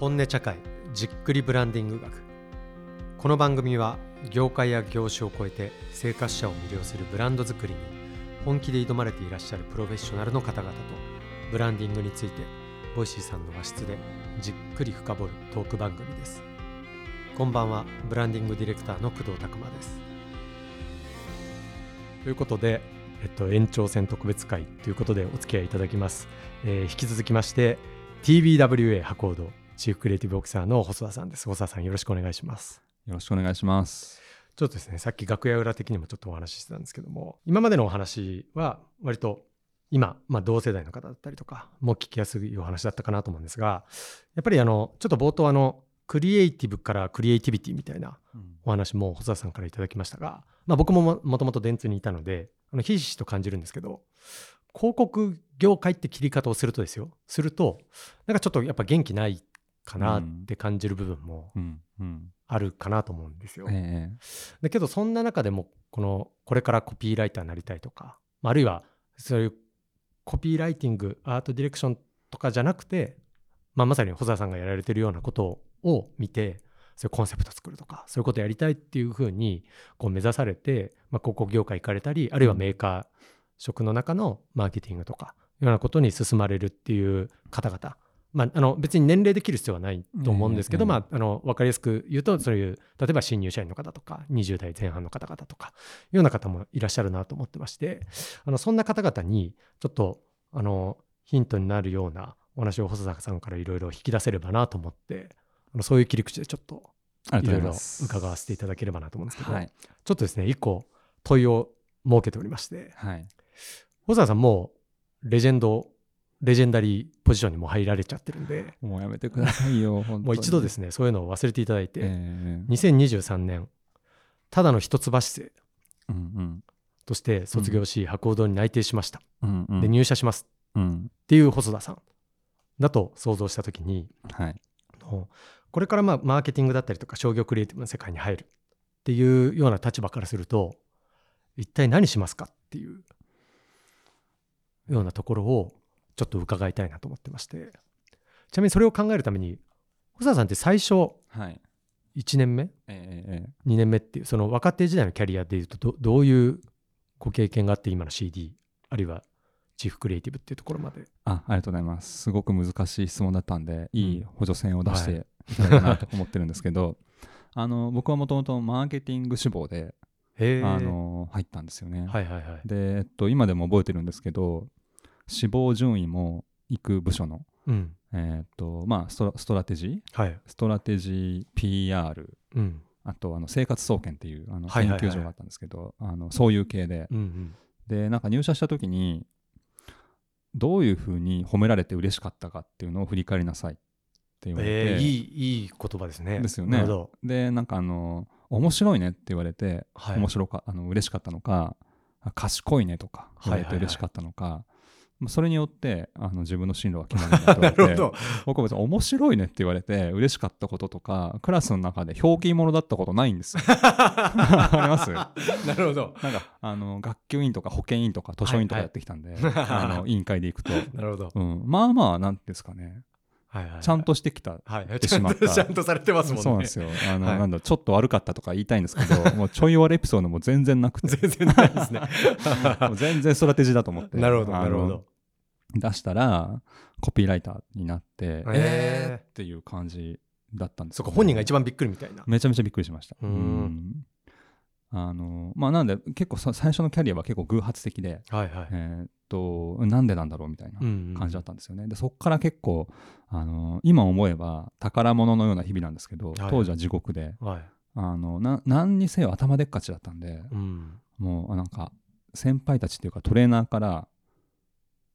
本音茶会じっくりブランディング学。この番組は業界や業種を超えて生活者を魅了するブランド作りに本気で挑まれていらっしゃるプロフェッショナルの方々とブランディングについてボイシーさんの和室でじっくり深掘るトーク番組です。こんばんはブランディングディレクターの工藤拓馬です。ということで、えっと、延長戦特別会ということでお付き合いいただきます、えー引き続きまして TBWA ハコードチーフクリエイティブオフィサーの細田さんです。細田さんよろしくお願いします。よろしくお願いします。ちょっとですねさっき楽屋裏的にもちょっとお話ししてたんですけども今までのお話は割と今、まあ、同世代の方だったりとかも聞きやすいお話だったかなと思うんですがやっぱりあのちょっと冒頭あのクリエイティブからクリエイティビティみたいなお話も細田さんからいただきましたが、まあ、僕もももともと電通にいたのであのひしひしと感じるんですけど広告業界って切り方をするとですよ。するとなんかちょっとやっぱ元気ないかなって感じる部分もあるかなと思うんですよ。えだけどそんな中でもこのこれからコピーライターになりたいとかまああるいはそういうコピーライティングアートディレクションとかじゃなくて、まあ、まさに細田さんがやられてるようなことを見てそういうコンセプト作るとかそういうことやりたいっていうふうにこう目指されて、まあ、広告業界行かれたりあるいはメーカー職の中のマーケティングとかようなことに進まれるっていう方々まあ、あの別に年齢で切る必要はないと思うんですけど、ええまあ、あの分かりやすく言うとそういう例えば新入社員の方とか20代前半の方々とかいうような方もいらっしゃるなと思ってましてあのそんな方々にちょっとあのヒントになるようなお話を細坂さんからいろいろ引き出せればなと思ってあのそういう切り口でちょっといいろいろ。伺わせていただければなと思うんですけど、はい。ちょっとですね一個問いを設けておりましてはい。細田さんもうレジェンドレジェンダリーポジションにも入られちゃってるんで。もうやめてくださいよ、もう一度ですねそういうのを忘れていただいて、ええ。2023年ただの一橋生うんうん。として卒業し、博報堂に内定しました、うんうん。で入社します。うん。っていう細田さん。だと想像した時にはい。これからまあマーケティングだったりとか商業クリエイティブの世界に入る。っていうような立場からすると一体何しますかっていうようなところをちょっと伺いたいなと思ってまして。ちなみにそれを考えるために細田さんって最初はい。1年目？えええ2年目っていうその若手時代のキャリアでいうとどどういうご経験があって今の CD あるいはチーフクリエイティブっていうところまで。あ、ありがとうございます。すごく難しい質問だったんで、いいうん補助線を出しはていただいたなと思ってるんですけど、あの僕はもともとマーケティング志望で、あの入ったんですよね。はいはいはい。で、えっと、今でも覚えてるんですけど志望順位も行く部署の、うん。えっとまあ、ストラストラテジーはい。ストラテジー PR うん。あとあの生活総研っていうあの研はいはいはい。究所があったんですけど、あのそういう系で。うんうん。でなんか入社した時にどういうふうに褒められて嬉しかったかっていうのを振り返りなさいって言われて、えー、いいいい言葉ですね。ですよね。でなんかあの面白いねって言われて、はい。面白かあの嬉しかったのかあ賢いねとか言われて嬉しかったのか、まあそれによってあの自分の進路が決まるんだって。言われて僕は別に面白いねって言われて嬉しかったこととかクラスの中で表記者だったことないんですよ。わかります？なるほど。なんかあの学級委員とか保健委員とか図書委員とかやってきたんで、はいあの 委員会で行くと、なるほど、うん、まあまあなんていうんですかね。はいはいはい。ちゃんとしてきたはい。てしまった。ちゃんとされてますもんね。そうなんですよ。あの、はい。なんだ、ちょっと悪かったとか言いたいんですけど、もうちょい悪エピソードも全然なくて、全然ないですね。全然ストラテジーだと思って。なるほどなるほど出したら、コピーライターになって、えーっていう感じだったんですそうか本人が一番びっくりみたいな。めちゃめちゃびっくりしました。うん。あの、まあなんで、結構さ最初のキャリアは結構偶発的で、はいはい、えーっと、なんでなんだろうみたいなうんうん。感じだったんですよね。で、そこから結構、あの、今思えば宝物のような日々なんですけど、はい。当時は地獄で、はい。あのな何にせよ頭でっかちだったんで、うん、もうあなんか先輩たちっていうかトレーナーから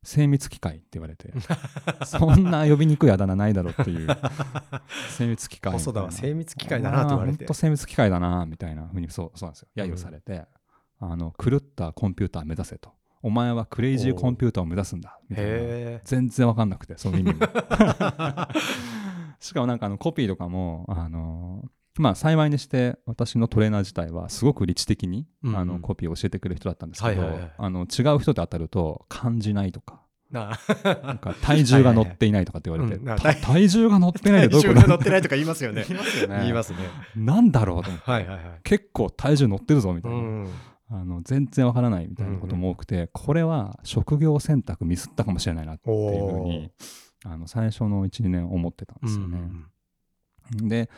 精密機械って言われてそんな呼びにくいあだ名ないだろっていう 精密機械細田は精密機械だなと言われて。本当精密機械だなみたいなふうにそうそうなんですよ。揶揄されて、あの狂ったコンピューター目指せと。お前はクレイジーコンピューターを目指すんだみたいな。へ全然わかんなくてその意味も。しかもなんかあのコピーとかもあのまあ幸いにして私のトレーナー自体はすごく理知的に、うんうん。あのコピーを教えてくれる人だったんですけど、はいはいはいあの違う人と当たると感じないとか。な なんか体重が乗っていないとかって言われて、はいはい体重が乗ってないと体重が乗ってないとか言いますよね。言いますよね。言いますねなんだろうと思って。はいはいはい。結構体重乗ってるぞみたいな、うんあの全然わからないみたいなことも多くて、これは職業選択ミスったかもしれないなっていうふうにあの最初の12年思ってたんですよね。で、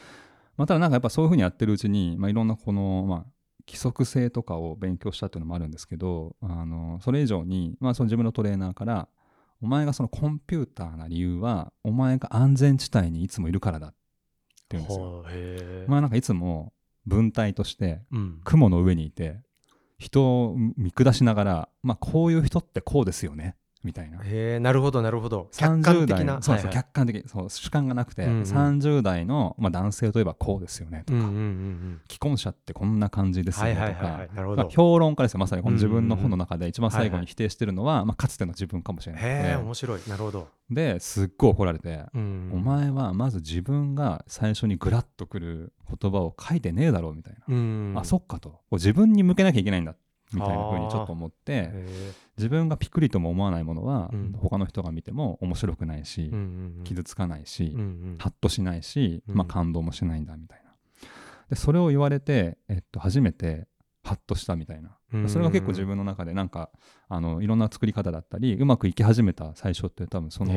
まあ、ただなんかやっぱそういうふうにやってるうちに、まあ、いろんなこの、まあ、規則性とかを勉強したっていうのもあるんですけどあのそれ以上に、まあ、その自分のトレーナーからお前がそのコンピューターな理由はお前が安全地帯にいつもいるからだって言うんですよ。まあなんかいつも文体としてうん。雲の上にいて人を見下しながら、まあ、こういう人ってこうですよねみたいな。へえなるほどなるほど。客観30的な。代そうです、はいはい。客観的そう主観がなくて、うんうん。30代の、まあ、男性といえばこうですよねとか、うんうんうん既婚者ってこんな感じでうんすよねとはいはいはいはかい。なるほど。まあ評論家ですよまさにこの自分のうんうん。うん本の中で一番最後に否定してるのは、まあ、かつての自分かもしれないへえ面白い。なるほど。ですっごい怒られて、うんお前はまず自分が最初にグラッとくる言葉を書いてねえだろうみたいな、うんあそっかと。自分に向けなきゃいけないんだみたいな風にちょっと思ってへ自分がピクリとも思わないものは、うん。他の人が見ても面白くないし、えうんうんうん。傷つかないし、うんうん。ハッとしないし、うん。まあ、感動もしないんだみたいな。でそれを言われて、えっと、初めてハッとしたみたいな、うんそれが結構自分の中でなんかあのいろんな作り方だったりうまくいき始めた最初って多分その,、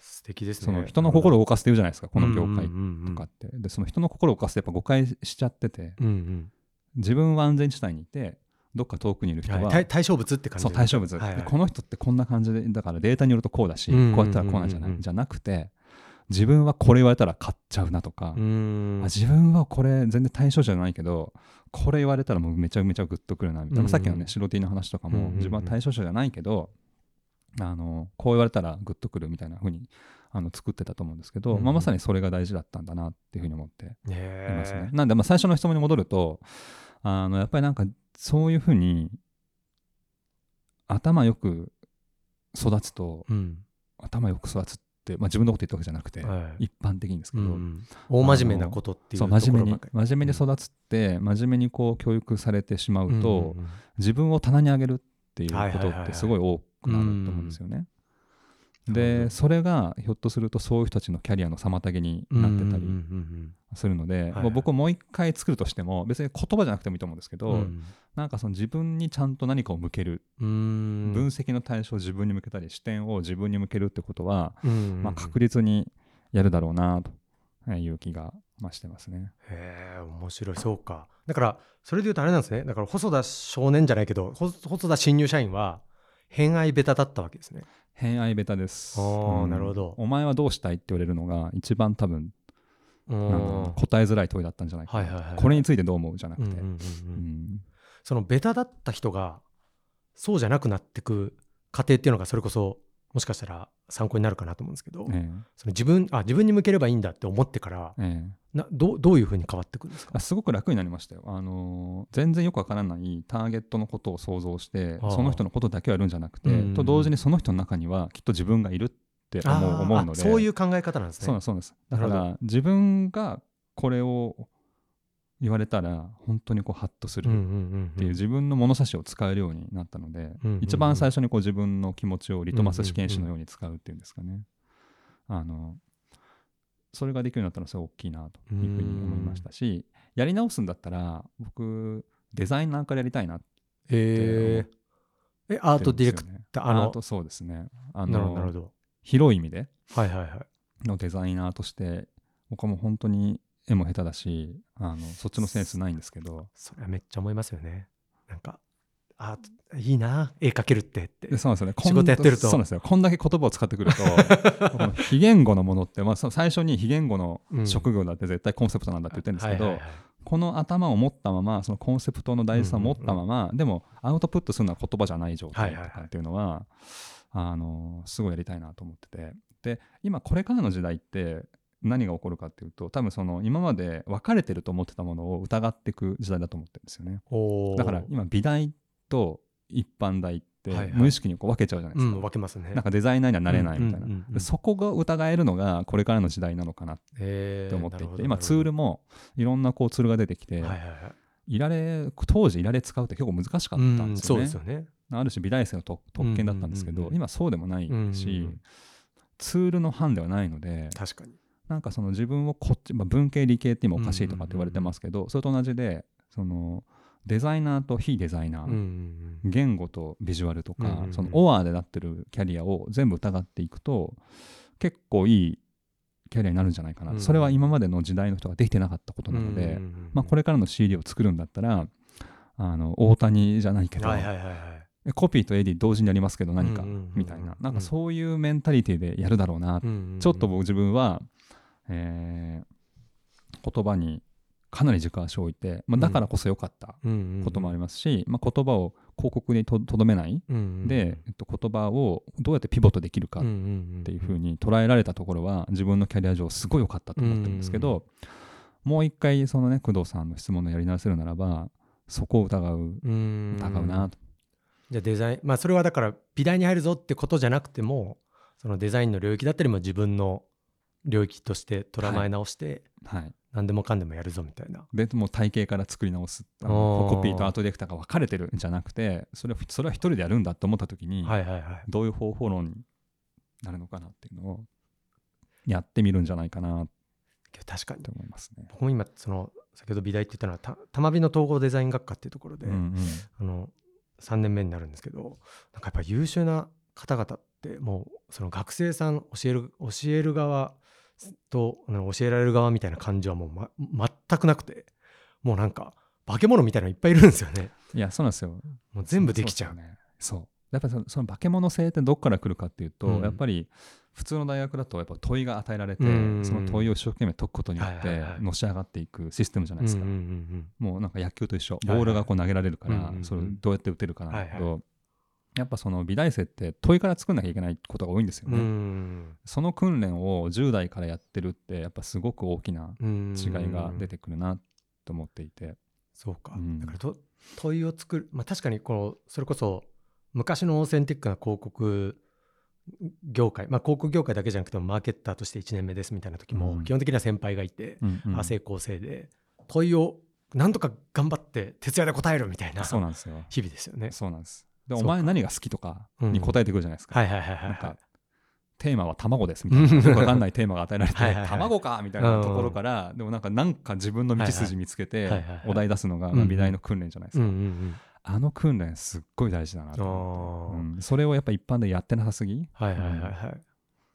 素敵ですね。その人の心を動かすって言うじゃないですかこの業界ととかって、でその人の心を動かすってやっぱ誤解しちゃってて。うんうん。自分は安全地帯にいてどっか遠くにいる人は、はい対対象物って感じ。そう対象物、はいはい。でこの人ってこんな感じでだからデータによるとこうだし、こうやったらこうなんじゃない、じゃなくて自分はこれ言われたら買っちゃうなとか、自分はこれ全然対象者じゃないけどこれ言われたらもうめちゃめちゃグッとくるなみたいな、うんうん。さっきのね白 T の話とかも、自分は対象者じゃないけどあのこう言われたらグッとくるみたいな風にあの作ってたと思うんですけど、うんうん。まあ、まさにそれが大事だったんだなっていうふうに思っていへますね。えなんでまあ最初の質問に戻るとあのやっぱりなんかそういうふうに頭よく育つとうん。頭よく育つって、まあ、自分のこと言ったわけじゃなくて、はい。一般的にですけど、うん大真面目なことっていう真面目に真面目に育つって真面目にこう教育されてしまうと、うんうんうん。自分を棚に上げるっていうことはいはいはいはいってすごい多くなると思うんですよね。うんなるでほど。それがひょっとするとそういう人たちのキャリアの妨げになってたりするので、僕はもう一回作るとしても別に言葉じゃなくてもいいと思うんですけど、うん。なんかその自分にちゃんと何かを向ける、分析の対象を自分に向けたり視点を自分に向けるってことは、まあ、確実にやるだろうなという気がまあしてますね。へえ面白い。そうか。だからそれで言うとあれなんですね。だから細田少年じゃないけどほ細田新入社員は偏愛ベタだったわけですね。偏愛ベタです。あーなるほど。お前はどうしたいって言われるのが一番多分答えづらい問いだったんじゃないかな、はいはいはいこれについてどう思うじゃなくて、そのベタだった人がそうじゃなくなってく過程っていうのがそれこそもしかしたら参考になるかなと思うんですけど、えその自分あ自分に向ければいいんだって思ってからええ。えなどうどういうふうに変わってくるんですか？あすごく楽になりましたよ、あのー全然よくわからないターゲットのことを想像してその人のことだけをやるんじゃなくて、と同時にその人の中にはきっと自分がいるって思う思うので。あそういう考え方なんですね。そうなんですだから自分がこれを言われたら本当にこうハッとするっていう自分の物差しを使えるようになったので、一番最初にこう自分の気持ちをリトマス試験紙のように使うっていうんですかね、あのそれができるようになったのはすごい大きいなというふうに思いましたしやり直すんだったら僕デザイナーからやりたいなってへええアートディレクター？アートそうですね。あのど。広い意味ではいはいはい。のデザイナーとして僕はもう本当に絵も下手だしあのそっちのセンスないんですけど。それはめっちゃ思いますよね。なんかあいいな絵描けるってって。でそうですよね。仕事やってると。そうなんですよ。こんだけ言葉を使ってくると この非言語のものって、まあ、最初に非言語の職業だって絶対コンセプトなんだって言ってるんですけど、この頭を持ったままそのコンセプトの大事さを持ったまま、でもアウトプットするのは言葉じゃない状態とかっていうのは,、あのすごいやりたいなと思ってて。で今これからの時代って何が起こるかっていうと多分その今まで分かれてると思ってたものを疑っていく時代だと思ってるんですよね。だから今美大と一般大ってはいはい。無意識にこう分けちゃうじゃないですか、うん分けますね。なんかデザイナーにはなれないみたいな、うんうんそこが疑えるのがこれからの時代なのかなって思っていて、今ツールもいろんなこうツールが出てきて、はいはいはい。いられ当時いられ使うって結構難しかったんですよね。うんよね。ある種美大生の特特権だったんですけど、うんうんうんうん今そうでもないし、うんうんうんツールの範ではないので確かになんかその自分をこっち、まあ、文系理系って今おかしいとかって言われてますけど、それと同じでそのデザイナーと非デザイナー、言語とビジュアルとか、そのオアでなってるキャリアを全部疑っていくと結構いいキャリアになるんじゃないかな、うん。それは今までの時代の人ができてなかったことなので、まあ、これからの CD を作るんだったらあの大谷じゃないけど、コピーとエディ同時にやりますけど何かみたいな。なんかそういうメンタリティでやるだろうな、ちょっと僕自分は、えー言葉にかなり軸足を置いて、まあ、だからこそ良かったこともありますし、まあ、言葉を広告にととどめない。うんうんうん。で、えっと、言葉をどうやってピボットできるかっていうふうに捉えられたところは自分のキャリア上すごい良かったと思ってるんですけど、もう一回そのね工藤さんの質問のやり直せるならばそこを疑ううん。疑うな。と。じゃあデザインまあそれはだから美大に入るぞってことじゃなくてもそのデザインの領域だったりも自分の領域として捉まえ直してはい。何でもかんでもやるぞみたいな、でもう体系から作り直すあのコピーとアートディレクターが分かれてるんじゃなくてそれはそれは一人でやるんだと思った時に、はいはいはい。どういう方法論になるのかなっていうのをやってみるんじゃないかな確かにと思いますね。僕も今その先ほど美大って言ったのはた玉美の統合デザイン学科っていうところで、うんうん。あの3年目になるんですけどなんかやっぱ優秀な方々ってもうその学生さん教える教える側と教えられる側みたいな感じはもう、ま、全くなくてもうなんか化け物みたいなのいっぱいいるんですよね。いやそうなんですよ。もう全部できちゃう。ね。そう。やっぱりそのその化け物性ってどっから来るかっていうと、うん。やっぱり普通の大学だとやっぱ問いが与えられて、うん。その問いを一生懸命解くことによってのし上がっていくシステムじゃないですか。うんうんうんもうなんか野球と一緒。ボールがこう投げられるから、うんうんうんそれをどうやって打てるかなんだけど、はいやっぱその美大生って問いから作んなきゃいけないことが多いんですようんね。うんその訓練を10代からやってるってやっぱすごく大きなうん違いが出てくるなと思っていて。そうか、うんだからと問いを作る、まあ、確かにこのそれこそ昔のオーセンティックな広告業界、まあ、広告業界だけじゃなくてもマーケッターとして1年目ですみたいな時も、うん基本的には先輩がいて、うんう成功生で問いをなんとか頑張って徹夜で答えるみたいなそうなんですよ。日々ですよね。そうなんです。で、お前何が好きとかに答えてくるじゃないですか。はいはいはいなんか。テーマは卵ですみたいな、よくわかんないテーマが与えられて、卵かみたいなところから、でもなんか、なんか自分の道筋見つけてお題出すのが、美大の訓練じゃないですうんうか。んあの訓練、すっごい大事だなと思って、あーうんそれをやっぱ一般でやってなさすぎ？はいはいはいはい。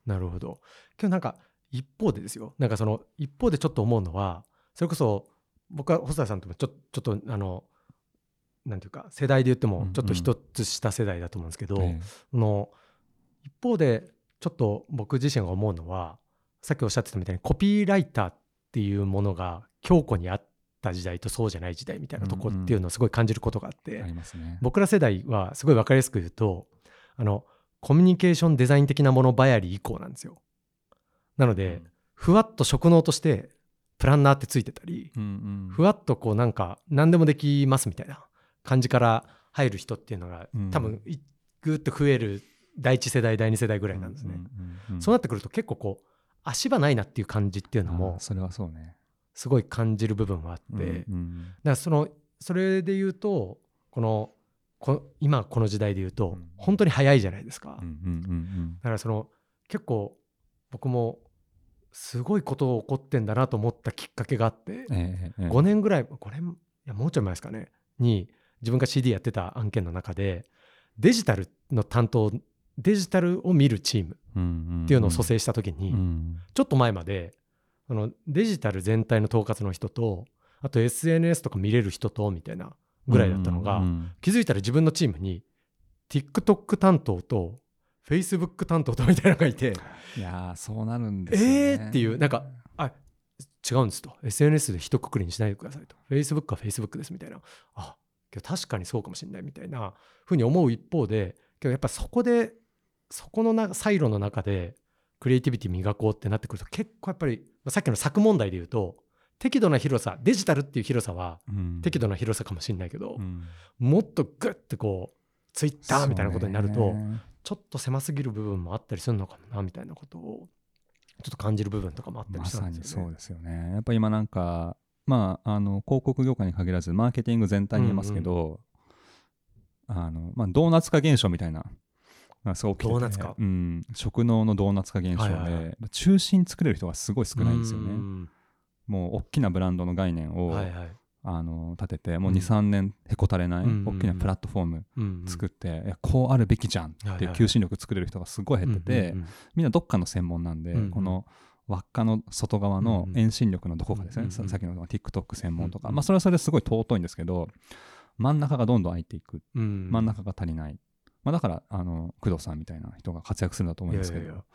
なるほど。けどなんか一方でですよ。なんかその一方でちょっと思うのは、それこそ僕は細田さんともちょちょっとあの、なんていうか、世代で言ってもちょっと一つ下世代だと思うんですけど、の一方でちょっと僕自身が思うのは、さっきおっしゃってたみたいにコピーライターっていうものが強固にあった時代とそうじゃない時代みたいなとこっていうのをすごい感じることがあって。僕ら世代はすごい分かりやすく言うとあのコミュニケーションデザイン的なものばやり以降なんですよ。なので、ふわっと職能としてプランナーってついてたり、ふわっとこうなんか何でもできますみたいな感じから入る人っていうのが、うん。多分いぐーっと増える第一世代第二世代ぐらいなんですね、うんうんうんうんそうなってくると結構こう足場ないなっていう感じっていうのあもーそれはそうね。すごい感じる部分はあって、うんうんだからそのそれで言うとこのこ今この時代で言うと、うん。本当に早いじゃないですか、うんうんうんだからその結構僕もすごいこと起こってんだなと思ったきっかけがあって、うんええええ。5年ぐらい5年いやもうちょい前ですかね。に自分が CD やってた案件の中でデジタルの担当デジタルを見るチームっていうのを蘇生した時に、うん。ちょっと前まであのデジタル全体の統括の人とあと SNS とか見れる人とみたいなぐらいだったのが、気づいたら自分のチームに TikTok 担当と Facebook 担当とみたいなのがいていやーそうなるんですよね。えーっていうなんかあ違うんですと。SNS で一括りにしないでくださいと。Facebook は Facebook ですみたいな。あけど確かにそうかもしれないみたいなふうに思う一方でけどやっぱそこでそこのなサイロの中でクリエイティビティ磨こうってなってくると結構やっぱりまあさっきの作問題で言うと適度な広さデジタルっていう広さはうん適度な広さかもしれないけど、うんもっとグッてこうツイッターみたいなことになると、ちょっと狭すぎる部分もあったりするのかもなみたいなことをちょっと感じる部分とかもあったりましたさにそうんですよね。ですよね。やっぱ今なんか、まあ、あの広告業界に限らずマーケティング全体に言いますけど、あの、まあ、ドーナツ化現象みたいなすごい起きててドーナツ化うん、食脳のドーナツ化現象で、はいはいはい。中心作れる人がすごい少ないんですよね。うんもう大きなブランドの概念を、はいはい。あの立ててもううん。23年へこたれないうん大きなプラットフォームうん作って、いやこうあるべきじゃんってはいう求心力作れる人がすごい減ってて、うんうん。みんなどっかの専門なんで、うんうん。この輪っかの外側の遠心力のどこかですね、うんうんささっきの TikTok 専門とか、うんうんまあそれはそれですごい尊いんですけど真ん中がどんどん空いていく。うん真ん中が足りない、まあ、だからあの工藤さんみたいな人が活躍するんだと思いますけど。いやいやいや。っ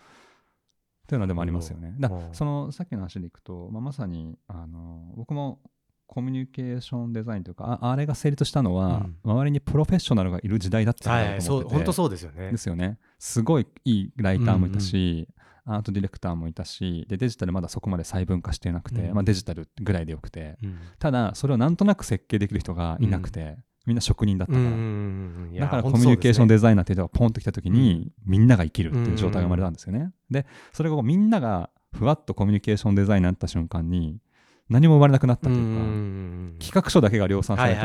ていうのはでもありますよね。だうん。そのさっきの話でいくと、まあ、まさにあの僕もコミュニケーションデザインというかああれが成立したのは、うん。周りにプロフェッショナルがいる時代だったはいなと思ってて、はいそう本当そうですよね。ですよね。すごいいいライターもいたし、アートディレクターもいたしでデジタルまだそこまで細分化してなくて、うん。まあ、デジタルぐらいでよくて。うん。ただそれをなんとなく設計できる人がいなくて、みんな職人だったから、だからコミュニケーションデザイナーっていう人がポンと来た時に、みんなが生きるっていう状態が生まれたんですよね。でそれがみんながふわっとコミュニケーションデザイナーになった瞬間に何も生まれなくなったというか、企画書だけが量産されて、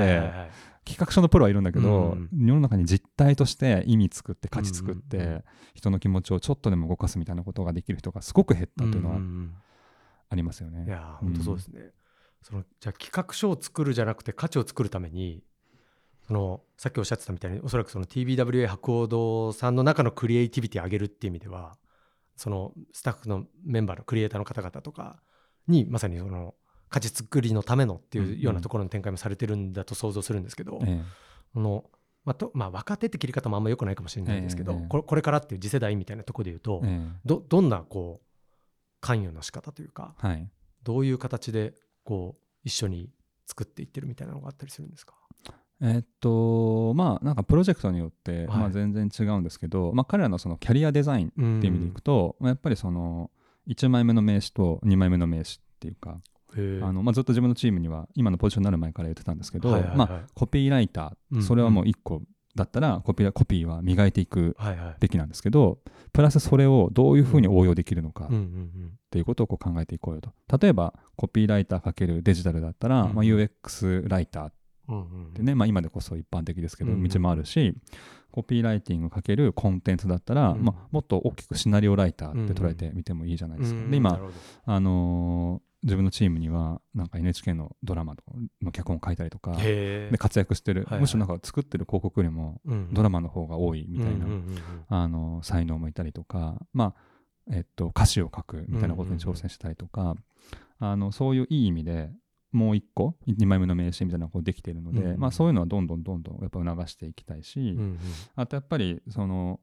企画書のプロはいるんだけど、うん。世の中に実態として意味作って価値作って、人の気持ちをちょっとでも動かすみたいなことができる人がすごく減ったっていうのはありますよね。うんいや本当そうですね、そのじゃあ企画書を作るじゃなくて価値を作るためにそのさっきおっしゃってたみたいにおそらくその TBWA 博報堂さんの中のクリエイティビティを上げるっていう意味ではそのスタッフのメンバーのクリエイターの方々とかにまさにその価値作りのためのっていうようなところの展開もされてるんだと想像するんですけど、えこのまあとまあ、若手って切り方もあんま良くないかもしれないですけど、ええこれこれからっていう次世代みたいなところで言うと、ええ。どどんなこう関与の仕方というかえはい。どういう形でこう一緒に作っていってるみたいなのがあったりするんですか？えっとまあなんかプロジェクトによって、はい。まあ、全然違うんですけど、まあ、彼らのそのキャリアデザインっていう意味でいくと、まあやっぱりその1枚目の名刺と2枚目の名刺っていうか、あのまあ、ずっと自分のチームには今のポジションになる前から言ってたんですけど、はいはいはい。まあ、コピーライタうんーそれはもう1個だったらコピーコピーは磨いていくはいはい。べきなんですけどプラスそれをどういうふうに応用できるのかっうんうん。ていうことをこう考えていこうよと。例えばコピーライターかけるデジタルだったら、うんまあ、UX ライターっうんうんうん。てね、まあ、今でこそ一般的ですけどうんうん道もあるしコピーライティングかけるコンテンツだったら、うん。まあ、もっと大きくシナリオライターって捉えてみてもいいじゃないですか。で今うんなるほど。あのー自分のチームにはなんか NHK のドラマの脚本を書いたりとかで活躍してる、はいはい。むしろなんか作ってる広告よりもうんドラマの方が多いみたいな、うんうんうんうん。あの才能もいたりとか、まあえっと、歌詞を書くみたいなことに挑戦したりとか、あのそういういい意味でもう一個2枚目の名刺みたいなのがこうできているので、うんうん。まあ、そういうのはどんどんどんどんやっぱ促していきたいし、うんうん。あとやっぱりその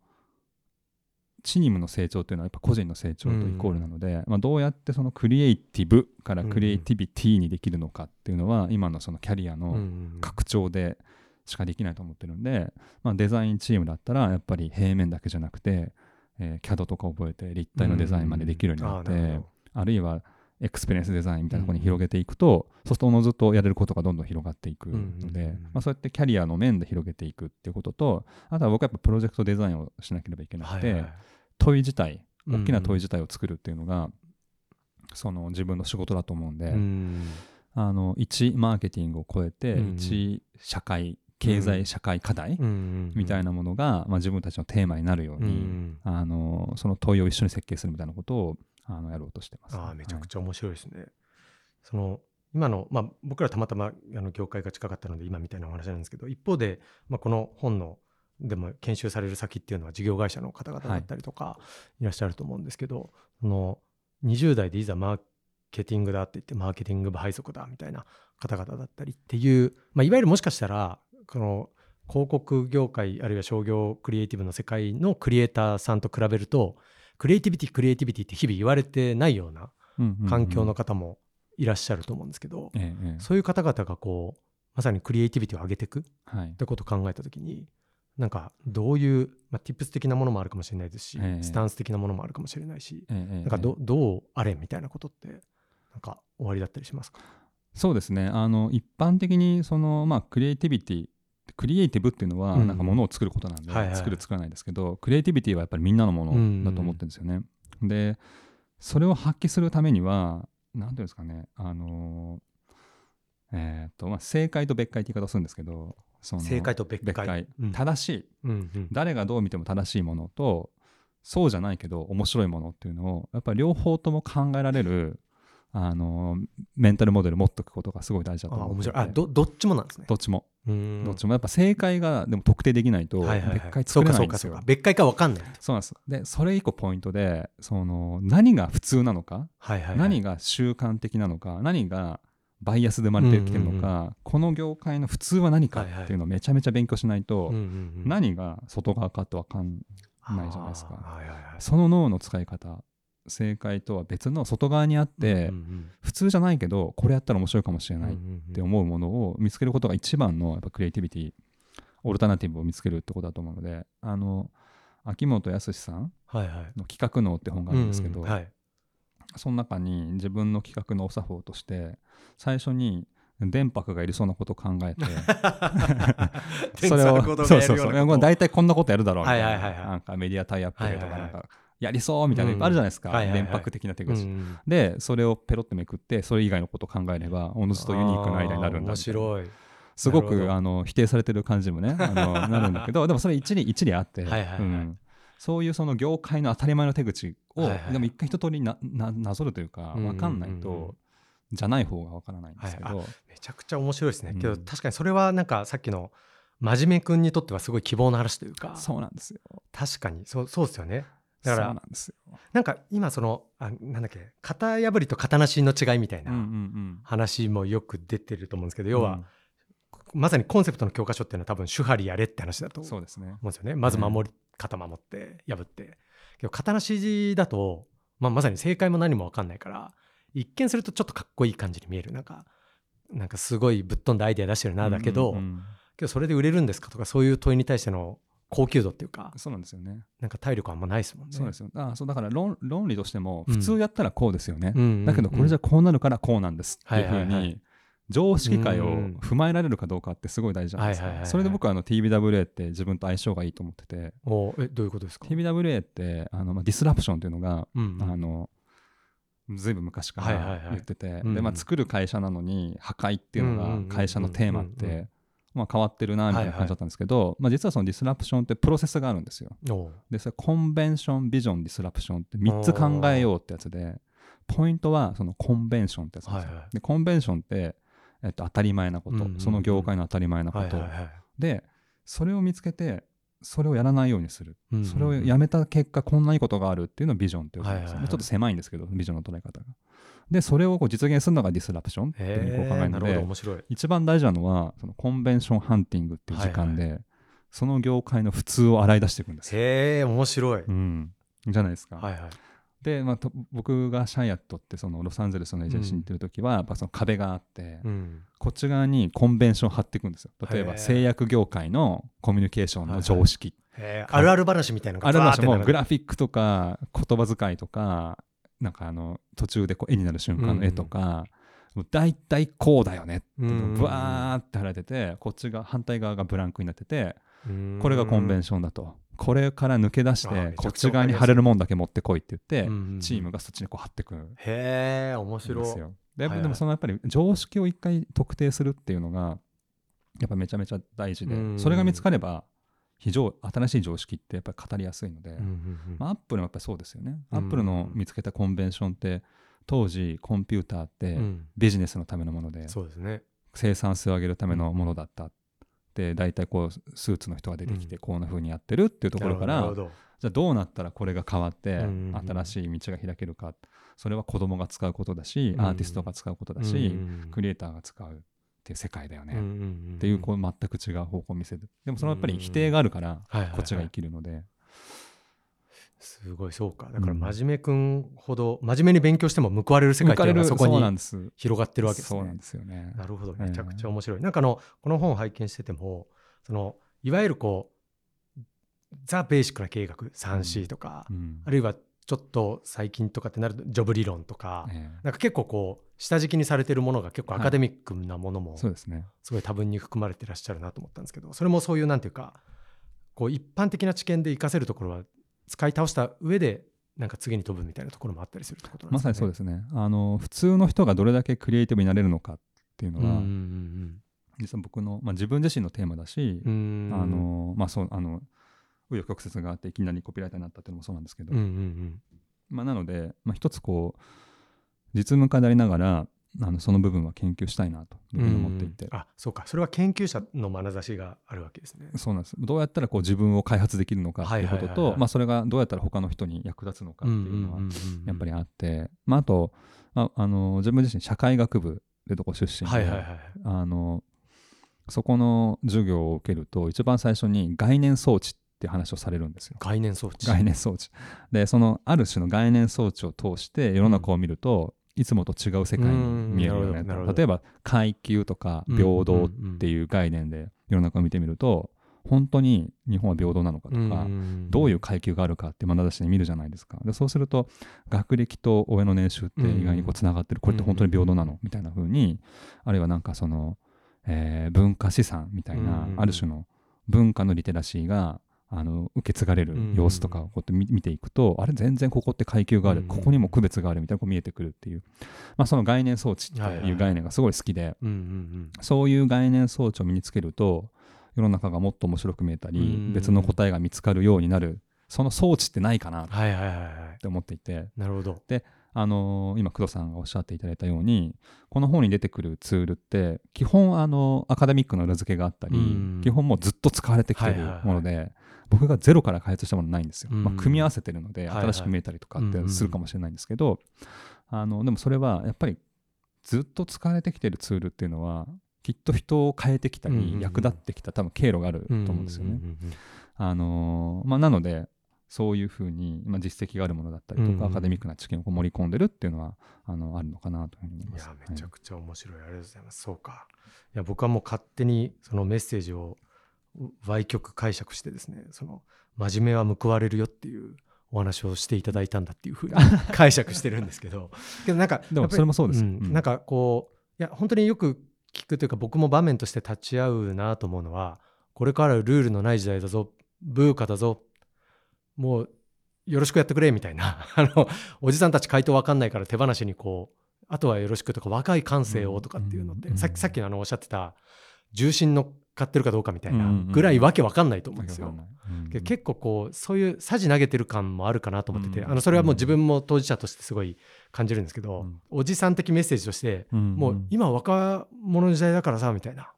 チームの成長っていうのはやっぱ個人の成長とイコールなので、まあ、どうやってそのクリエイティブからクリエイティビティにできるのかっていうのは今のそのキャリアうんうのん。拡張でしかできないと思ってるんで、まあ、デザインチームだったらやっぱり平面だけじゃなくて、えー CAD とか覚えて立体のデザインまでできるようになって、あるいはエクスペリエンスデザインみたいなところに広げていくと、そうするとおのずとやれることがどんどん広がっていく。ので、うんうんうん。まあ、そうやってキャリアの面で広げていくっていうこととあとは僕はやっぱプロジェクトデザインをしなければいけなくて、はいはい。問い自体うんうん。大きな問い自体を作るっていうのが、その自分の仕事だと思うんで、うん。あの1マーケティングを超えて、うんうん。1社会経済社会課題、うんうんみたいなものが、まあ、自分たちのテーマになるよううんうに、ん。あのその問いを一緒に設計するみたいなことをあのやろうとしてます、ああめちゃくちちゃ面白いですね。その今の、まあ、僕らたまたまあの業界が近かったので今みたいなお話なんですけど一方で、まあ、この本のでも研修される先っていうのは事業会社の方々だったりとかい。らっしゃると思うんですけど、その20代でいざマーケティングだって言ってマーケティング部配属だみたいな方々だったりっていう、まあ、いわゆるもしかしたらこの広告業界あるいは商業クリエイティブの世界のクリエイターさんと比べるとクリエイティビティクリエイティビティって日々言われてないような環境の、方もいらっしゃると思うんですけど、ええええ。そういう方々がこうまさにクリエイティビティを上げていくっはい。てことを考えた時になんかどういう、まあ、tips 的なものもあるかもしれないですし、ええ。スタンス的なものもあるかもしれないし、えなんかどどうあれみたいなことってなんか終わりだったりしますか？そうですね。あの一般的にその、まあ、クリエイティビティクリエイティブっていうのはうん。なんかものを作ることなんで、はいはい。作る作らないですけどクリエイティビティはやっぱりみんなのものだと思ってるんですよね。でそれを発揮するためには何ていうんですかねあのえーっとまあ正解と別解って言い方をするんですけどその正解と別解。正しい。うんうん。誰がどう見ても正しいものとそうじゃないけど面白いものっていうのをやっぱり両方とも考えられるあのメンタルモデル持っておくことがすごい大事だと思うあ面白い。あどどっちもなんですね。どっちも、うん。どっちもやっぱ正解がでも特定できないと別解作れないんですよ。別解か分かんない。とそうなんです。でそれ一個ポイントでその何が普通なのか、はいはいはい。何が習慣的なのか何がバイアスで生まれてきてるのか、うんこの業界の普通は何かっていうのをめちゃめちゃ勉強しないと、何が外側かって分かんないじゃないですか。あーはいはいはい。その脳の使い方正解とは別の外側にあって、うんうん普通じゃないけどこれやったら面白いかもしれうんないって思うものを見つけることが一番のやっぱクリエイティビティオルタナティブを見つけるってことだと思うのであの秋元康さんの企画脳って本があるんですけど、その中に自分の企画のお作法として最初に電白がいりそうなことを考えて それをそうそう大体こんなことやるだろうみたいな,、なんかメディアタイアップでとかなんかやりそうみたいなのいっぱいあるじゃないですか、うんはいはいはい。電白的な手口、でそれをペロッとめくってそれ以外のことを考えればおのずとユニークなアイデアになるんだ面白い。すごくあの否定されてる感じもねあの なるんだけどでもそれ一理一理あって、はいはいはい。うん。そういうその業界の当たり前の手口を、はいはいでも一回一通りなななぞるというかうんうんうんうん。分かんないと、じゃない方が分からないんですけど、めちゃくちゃ面白いですね、うん。けど確かにそれはなんかさっきの真面目くんにとってはすごい希望の話というか。そうなんですよ。確かに。そうそうですよねだからなんなんか今そのあなんだっけ型破りと型なしの違いみたいなん話もよく出てると思うんですけど、要はうんまさにコンセプトの教科書っていうのは多分手張りやれって話だと思そうんですよね。まず守り、型守って破って。けど型なしだと、まあ、まさに正解も何も分かんないから一見するとちょっとかっこいい感じに見える。なんかなんかすごいぶっ飛んだアイデア出してるなだけど、うんうんうん。けどそれで売れるんですかとかそういう問いに対しての高級度っていうかそうなんですよね。なんか体力あんまないですもんね。そうですよ。あそうだから論論理としてもうん普通やったらこうですよね、うん。だけどこれじゃこうなるからこうなんですっていうふうに常識解を踏まえられるかどうかってすごい大事じゃないですはいはいはいはい。かそれで僕はあの TBWA って自分と相性がいいと思ってて。おえどういうことですか、TBWA ってあのまあディスラプションっていうのがうんうん。あのずいぶん昔から言ってて、でまあ、作る会社なのに破壊っていうのが会社のテーマってまあ変わってるなみたいな感じだったんですけど、まあ、実はその disruption ってプロセスがあるんですよ。でそれ convention vision disruption って3つ考えようってやつでポイントはその convention ってやつなんですよ、はいはい。で convention って、えっと、当たり前なこと、うんうんうん。その業界の当たり前なこと、はいはいはい。でそれを見つけてそれをやらないようにする、うんうんうん。それをやめた結果こんないいことがあるっていうのをビジョンって呼ぶんですよ、はいはいはい。ちょっと狭いんですけどビジョンの捉え方がでそれをこう実現するのが disruption っていうふうに考えるので。一番大事なのはその convention hunting っていう時間で、その業界の普通を洗い出していくんですよ、へえ面白い。うん、じゃないですか、はいはい。で、まあ、と僕がシャイアットってそのロサンゼルスのエージェンシーに行ってる時は、やっぱその壁があって、うん。こっち側に convention 貼っていくんですよ。例えば製薬業界のコミュニケーションの常識、へえあるある話みたいなのがあれはバーって並んでもうグラフィックとか言葉遣いとかなんかあの途中でこう絵になる瞬間の絵とか、もう大体こうだよねってうん。ブワーって貼られててこっちが反対側がブランクになっててうん。これがコンベンションだと。これから抜け出してこっち側に貼れるもんだけ持ってこいって言ってチームがそっちにこう貼ってくるんへえ面で白い。すよ。ででもそのやっぱり常識を一回特定するっていうのがやっぱめちゃめちゃ大事でうん。それが見つかれば非常新しい常識ってやっぱり語りやすいので、うんうんうんまあ、アップルもやっぱりそうですよね。アうんップルの見つけたコンベンションって当時コンピューターってうんビジネスのためのもので、そうですね。生産性を上げるためのものだった。で大体こうスーツの人が出てきてうんこんな風にやってるっていうところから、なるほど。じゃあどうなったらこれが変わってうんうんうん新しい道が開けるかそれは子供が使うことだしうんアーティストが使うことだしうんクリエイターが使うっていう世界だよね。うんうんうんっていうこう全く違う方向を見せる。でもそのやっぱり否定があるからはいはいはい。こっちが生きるので。すごいそうか。だから真面目くんほど真面目に勉強しても報われる世界っていうのがそこに広がってるわけですね。そうなん。ですよね。なるほど、ええめちゃくちゃ面白い。なんかあの、この本を拝見してても、その、いわゆるこう、ザ・ベーシックな経営学、3C とか、うん。あるいはちょっと最近とかってなると、ジョブ理論とか、ええ。なんか結構こう、下敷きにされてるものが結構アカデミックなものも、そうですね。すごい多分に含まれてらっしゃるなと思ったんですけど、それもそういうなんていうか、こう、一般的な知見で活かせるところは、使い倒した上で、なんか次に飛ぶみたいなところもあったりするってことなんでかね？ますさにそうですね。あの普通の人がどれだけクリエイティブになれるのかっていうのは、実は僕の、まあ、自分自身のテーマだし、あのまあそうあの紆余曲折があっていきなりコピーライターになったっていうのもそうなんですけど、うんうんうん。まあ、なので、まあ、一つこう実務家でありながらあのその部分は研究したいなというふうに思っていて、あそうか。それは研究者の眼差しがあるわけですね。そうなんです。どうやったらこう自分を開発できるのかっていうこととまあそれがどうやったら他の人に役立つのかっていうのはやっぱりあって、まあ、あと、まあ、あの自分自身社会学部でとこ出身で、はいはいはい。あのそこの授業を受けると一番最初に概念装置って話をされるんですよ。概念装置。概念装置。でそのある種の概念装置を通して世の中を見ると、いつもと違う世界に見えるよね。例えば階級とか平等っていう概念で世の中を見てみると本当に日本は平等なのかとか、どういう階級があるかって眼差しで見るじゃないですか。でそうすると学歴と親の年収って意外にこうつながってる、これって本当に平等なの？みたいな風にあるいはなんかその、えー文化資産みたいな、うん。ある種の文化のリテラシーがあの受け継がれる様子とかをこうやって見見ていくと、あれ全然ここって階級がある、うん。ここにも区別があるみたいなこう見えてくるっていう、まあ、その概念装置っていう概念がすごい好きで、そういう概念装置を身につけると世の中がもっと面白く見えたり、うん。別の答えが見つかるようになる。その装置ってないかなって思っていて、なるほどあのー今工藤さんがおっしゃっていただいたようにこの本に出てくるツールって基本あのアカデミックの裏付けがあったり、うん。基本もうずっと使われてきてるはいはいはい。もので、僕がゼロから開発したものないんですよ、うん。まあ、組み合わせてるのではいはい。新しく見えたりとかってするかもしれないんですけど、あのでもそれはやっぱりずっと使われてきてるツールっていうのはきっと人を変えてきたり役立ってきた多分経路があると思うんですよね。あのーまあ、なのでそういうふうに、まあ、実績があるものだったりとか、うんうん。アカデミックな知見を盛り込んでるっていうのはあのあるのかなというふうに思います。いやめちゃくちゃ面白い、ありがとうございます。そうか。いや僕はもう勝手にそのメッセージを歪曲解釈してですねその真面目は報われるよっていうお話をしていただいたんだっていうふうに 解釈してるんですけど。けどなんかでもそれもそうです。ん。うん。なんかこういや本当によく聞くというか僕も場面として立ち会うなと思うのはこれからルールのない時代だぞブーカだぞもうよろしくやってくれみたいな。あのおじさんたち回答わかんないから手放しにこうあとはよろしくとか若い感性をとかっていうのって、うんさっきさっきのあのおっしゃってた重心乗っかってるかどうかみたいなうんぐらいわけわかんないと思うんですよ。結構こうそういうさじ投げてる感もあるかなと思ってて、うん。あのそれはもう自分も当事者としてすごい感じるんですけど、うん。おじさん的メッセージとして、うんもう今若者の時代だからさみたいな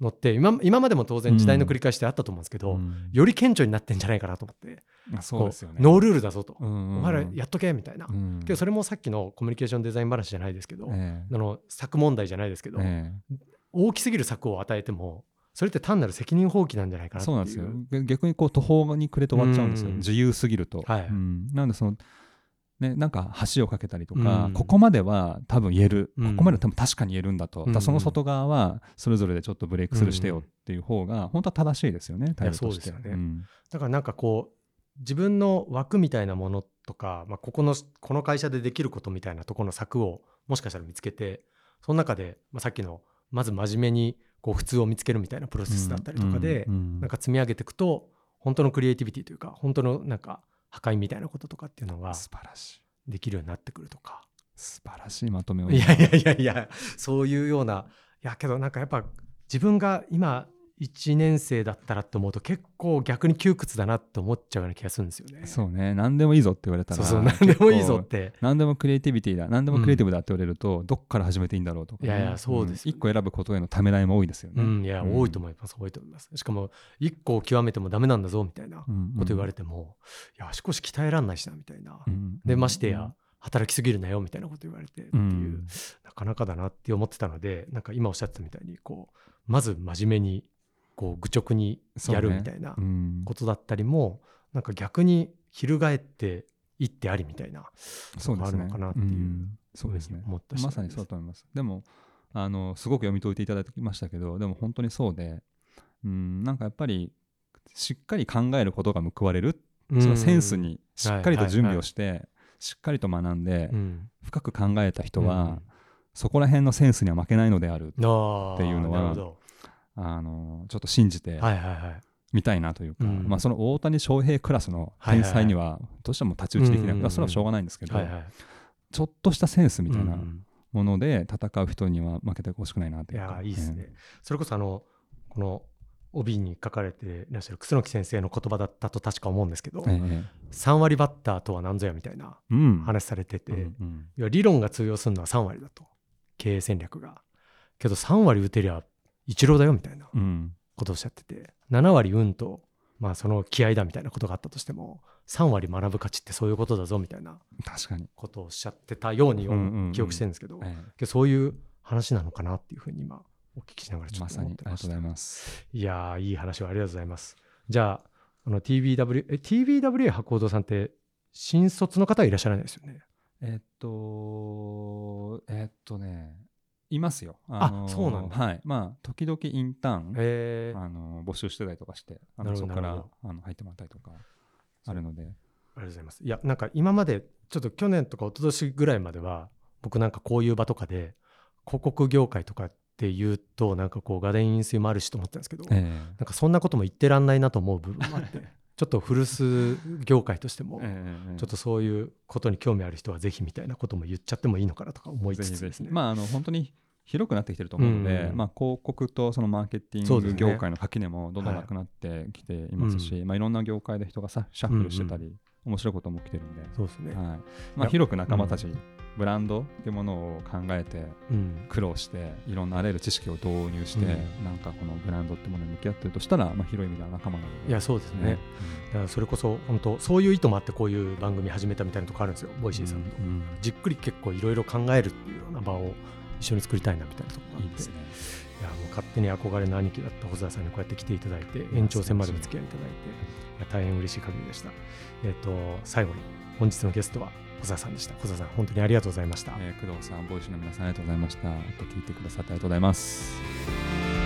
のって今今までも当然時代の繰り返しであったと思うんですけど、うん。より顕著になってんじゃないかなと思って、あそうですよね。ノールールだぞと、うんうんうん。お前らやっとけみたいな、うん。けどそれもさっきのコミュニケーションデザイン話じゃないですけど、えあの策問題じゃないですけど、ええ。大きすぎる策を与えてもそれって単なる責任放棄なんじゃないかなっていう。えそうなんですよ。げ逆にこう途方に暮れて終わっちゃうんですよ。うん。自由すぎると。はい。うん。なのでそのね、なんか橋を架けたりとか、うん。ここまでは多分言える、うん。ここまでは多分確かに言えるんだと、うん。だその外側はそれぞれでちょっとブレイクスルーしてよっていう方が本当は正しいですよね、態度として。そうですよね。ん。だからなんかこう自分の枠みたいなものとか、まあ、ここのこの会社でできることみたいなところの策をもしかしたら見つけてその中で、まあ、さっきのまず真面目にこう普通を見つけるみたいなプロセスだったりとかで、なんか積み上げていくと本当のクリエイティビティというか本当のなんか破壊みたいなこととかっていうのが素晴らしい。できるようになってくるとか。素晴らしいまとめを。いやいやいやいやそういうような。いやけどなんかやっぱ自分が今1年生だったらって思うと結構逆に窮屈だなって思っちゃうような気がするんですよね。そうね。何でもいいぞって言われたらそうそう。何でもいいぞって。何でもクリエイティビティだ何でもクリエイティブだって言われると、どっから始めていいんだろうとか。ね、いやいやそうですよね。ん。一個選ぶことへのためらいも多いですよね、うん、いや、うん。多いと思います、多いと思います。しかも、一個を極めてもダメなんだぞみたいなこうん。と言われても、いや、足腰鍛えらんないしなみたいな。うん。で、ましてや、働きすぎるなよみたいなこと言われてっていう、うんなかなかだなって思ってたので、なんか今おっしゃってたみたいに、こう、まず真面目に、こう、愚直にやるみたいなうん。ことだったりも、なんか逆に翻っていってありみたいな、そうですね。あるのかなっていううん。そうですね。思った次第まさにそうだと思います。でもあのすごく読み解いていただきましたけどでも本当にそうでうんなんかやっぱりしっかり考えることが報われる、そのセンスにしっかりと準備をして、しっかりと学んで、うん、深く考えた人は、うん。そこら辺のセンスには負けないのであるっていうのはなるほどあのちょっと信じて。みたいなというか、うん。まあ、その大谷翔平クラスの天才にはどうしても太刀打ちできない、うんうんうんそれはしょうがないんですけど。ちょっとしたセンスみたいなうんもので戦う人には負けてほしくないなっていいうかやいいですね、それこそあのこの帯に書かれていらっしゃる楠木先生の言葉だったと確か思うんですけど、ええ。3割バッターとは何ぞやみたいなうん。話されてて、うん理論が通用するのは3割だと。経営戦略が。けど3割打てりゃ一郎だよみたいなうん。ことをおっしゃってて7割運とまあその気合だみたいなことがあったとしても3割学ぶ価値ってそういうことだぞみたいな確かに、ことをおっしゃってたようにうんうんうん。記憶してるんですけど、えけどそういう話なのかなっていうふうに今お聞きしながらちょっとえまさに思ってました。ありがとうございます。いやーいい話をありがとうございます。じゃああの TBW え TBWA 博報堂さんって新卒の方はいらっしゃらないですよね？えっとえっとねいますよ。あそうなんだ。はい。まあ時々インターンへえあの募集してたりとかしてあのそこからあの入ってもらったりとかあるので。ありがとうございます。いや、なんか今まで、ちょっと去年とか一昨年ぐらいまでは、僕なんかこういう場とかで、広告業界とかっていうと、なんかこう、画電飲水もあるしと思ってたんですけど、え。なんかそんなことも言ってらんないなと思う部分もあって、ちょっと古巣業界としても、ちょっとそういうことに興味ある人はぜひみたいなことも言っちゃってもいいのかなとか思いつつですね。ひまああの本当に広くなってきてると思うので、うんまあ、広告とそのマーケティング業界の垣根もどんどんなくなってきていますし、いまあ、いろんな業界で人がさシャッフルしてたり、面白いことも起きてるんで、そうですね。はい。まいあ、や広く仲間たち、ブランドっていうものを考えてうん。苦労していろんなあらゆる知識を導入して、うんなんかこのブランドってものに向き合ってるとしたら、まあ、広い意味では仲間なのでいや、そうですね。だからそれこそ、本当そういう意図もあってこういう番組始めたみたいなとこあるんですよ、ボイシーさんと。うんじっくり結構いろいろ考えるっていうような場を一緒に作りたいなみたいなところがあっていいですね。いやもう勝手に憧れの兄貴だった細田さんにこうやって来ていただいて延長戦までお付き合いいただいていや大変嬉しい限りでしたえっ、と最後に本日のゲストは小沢さんでした小沢さん本当にありがとうございました、えー工藤さん、ボイスの皆さんありがとうございました。と聞いてくださってありがとうございます。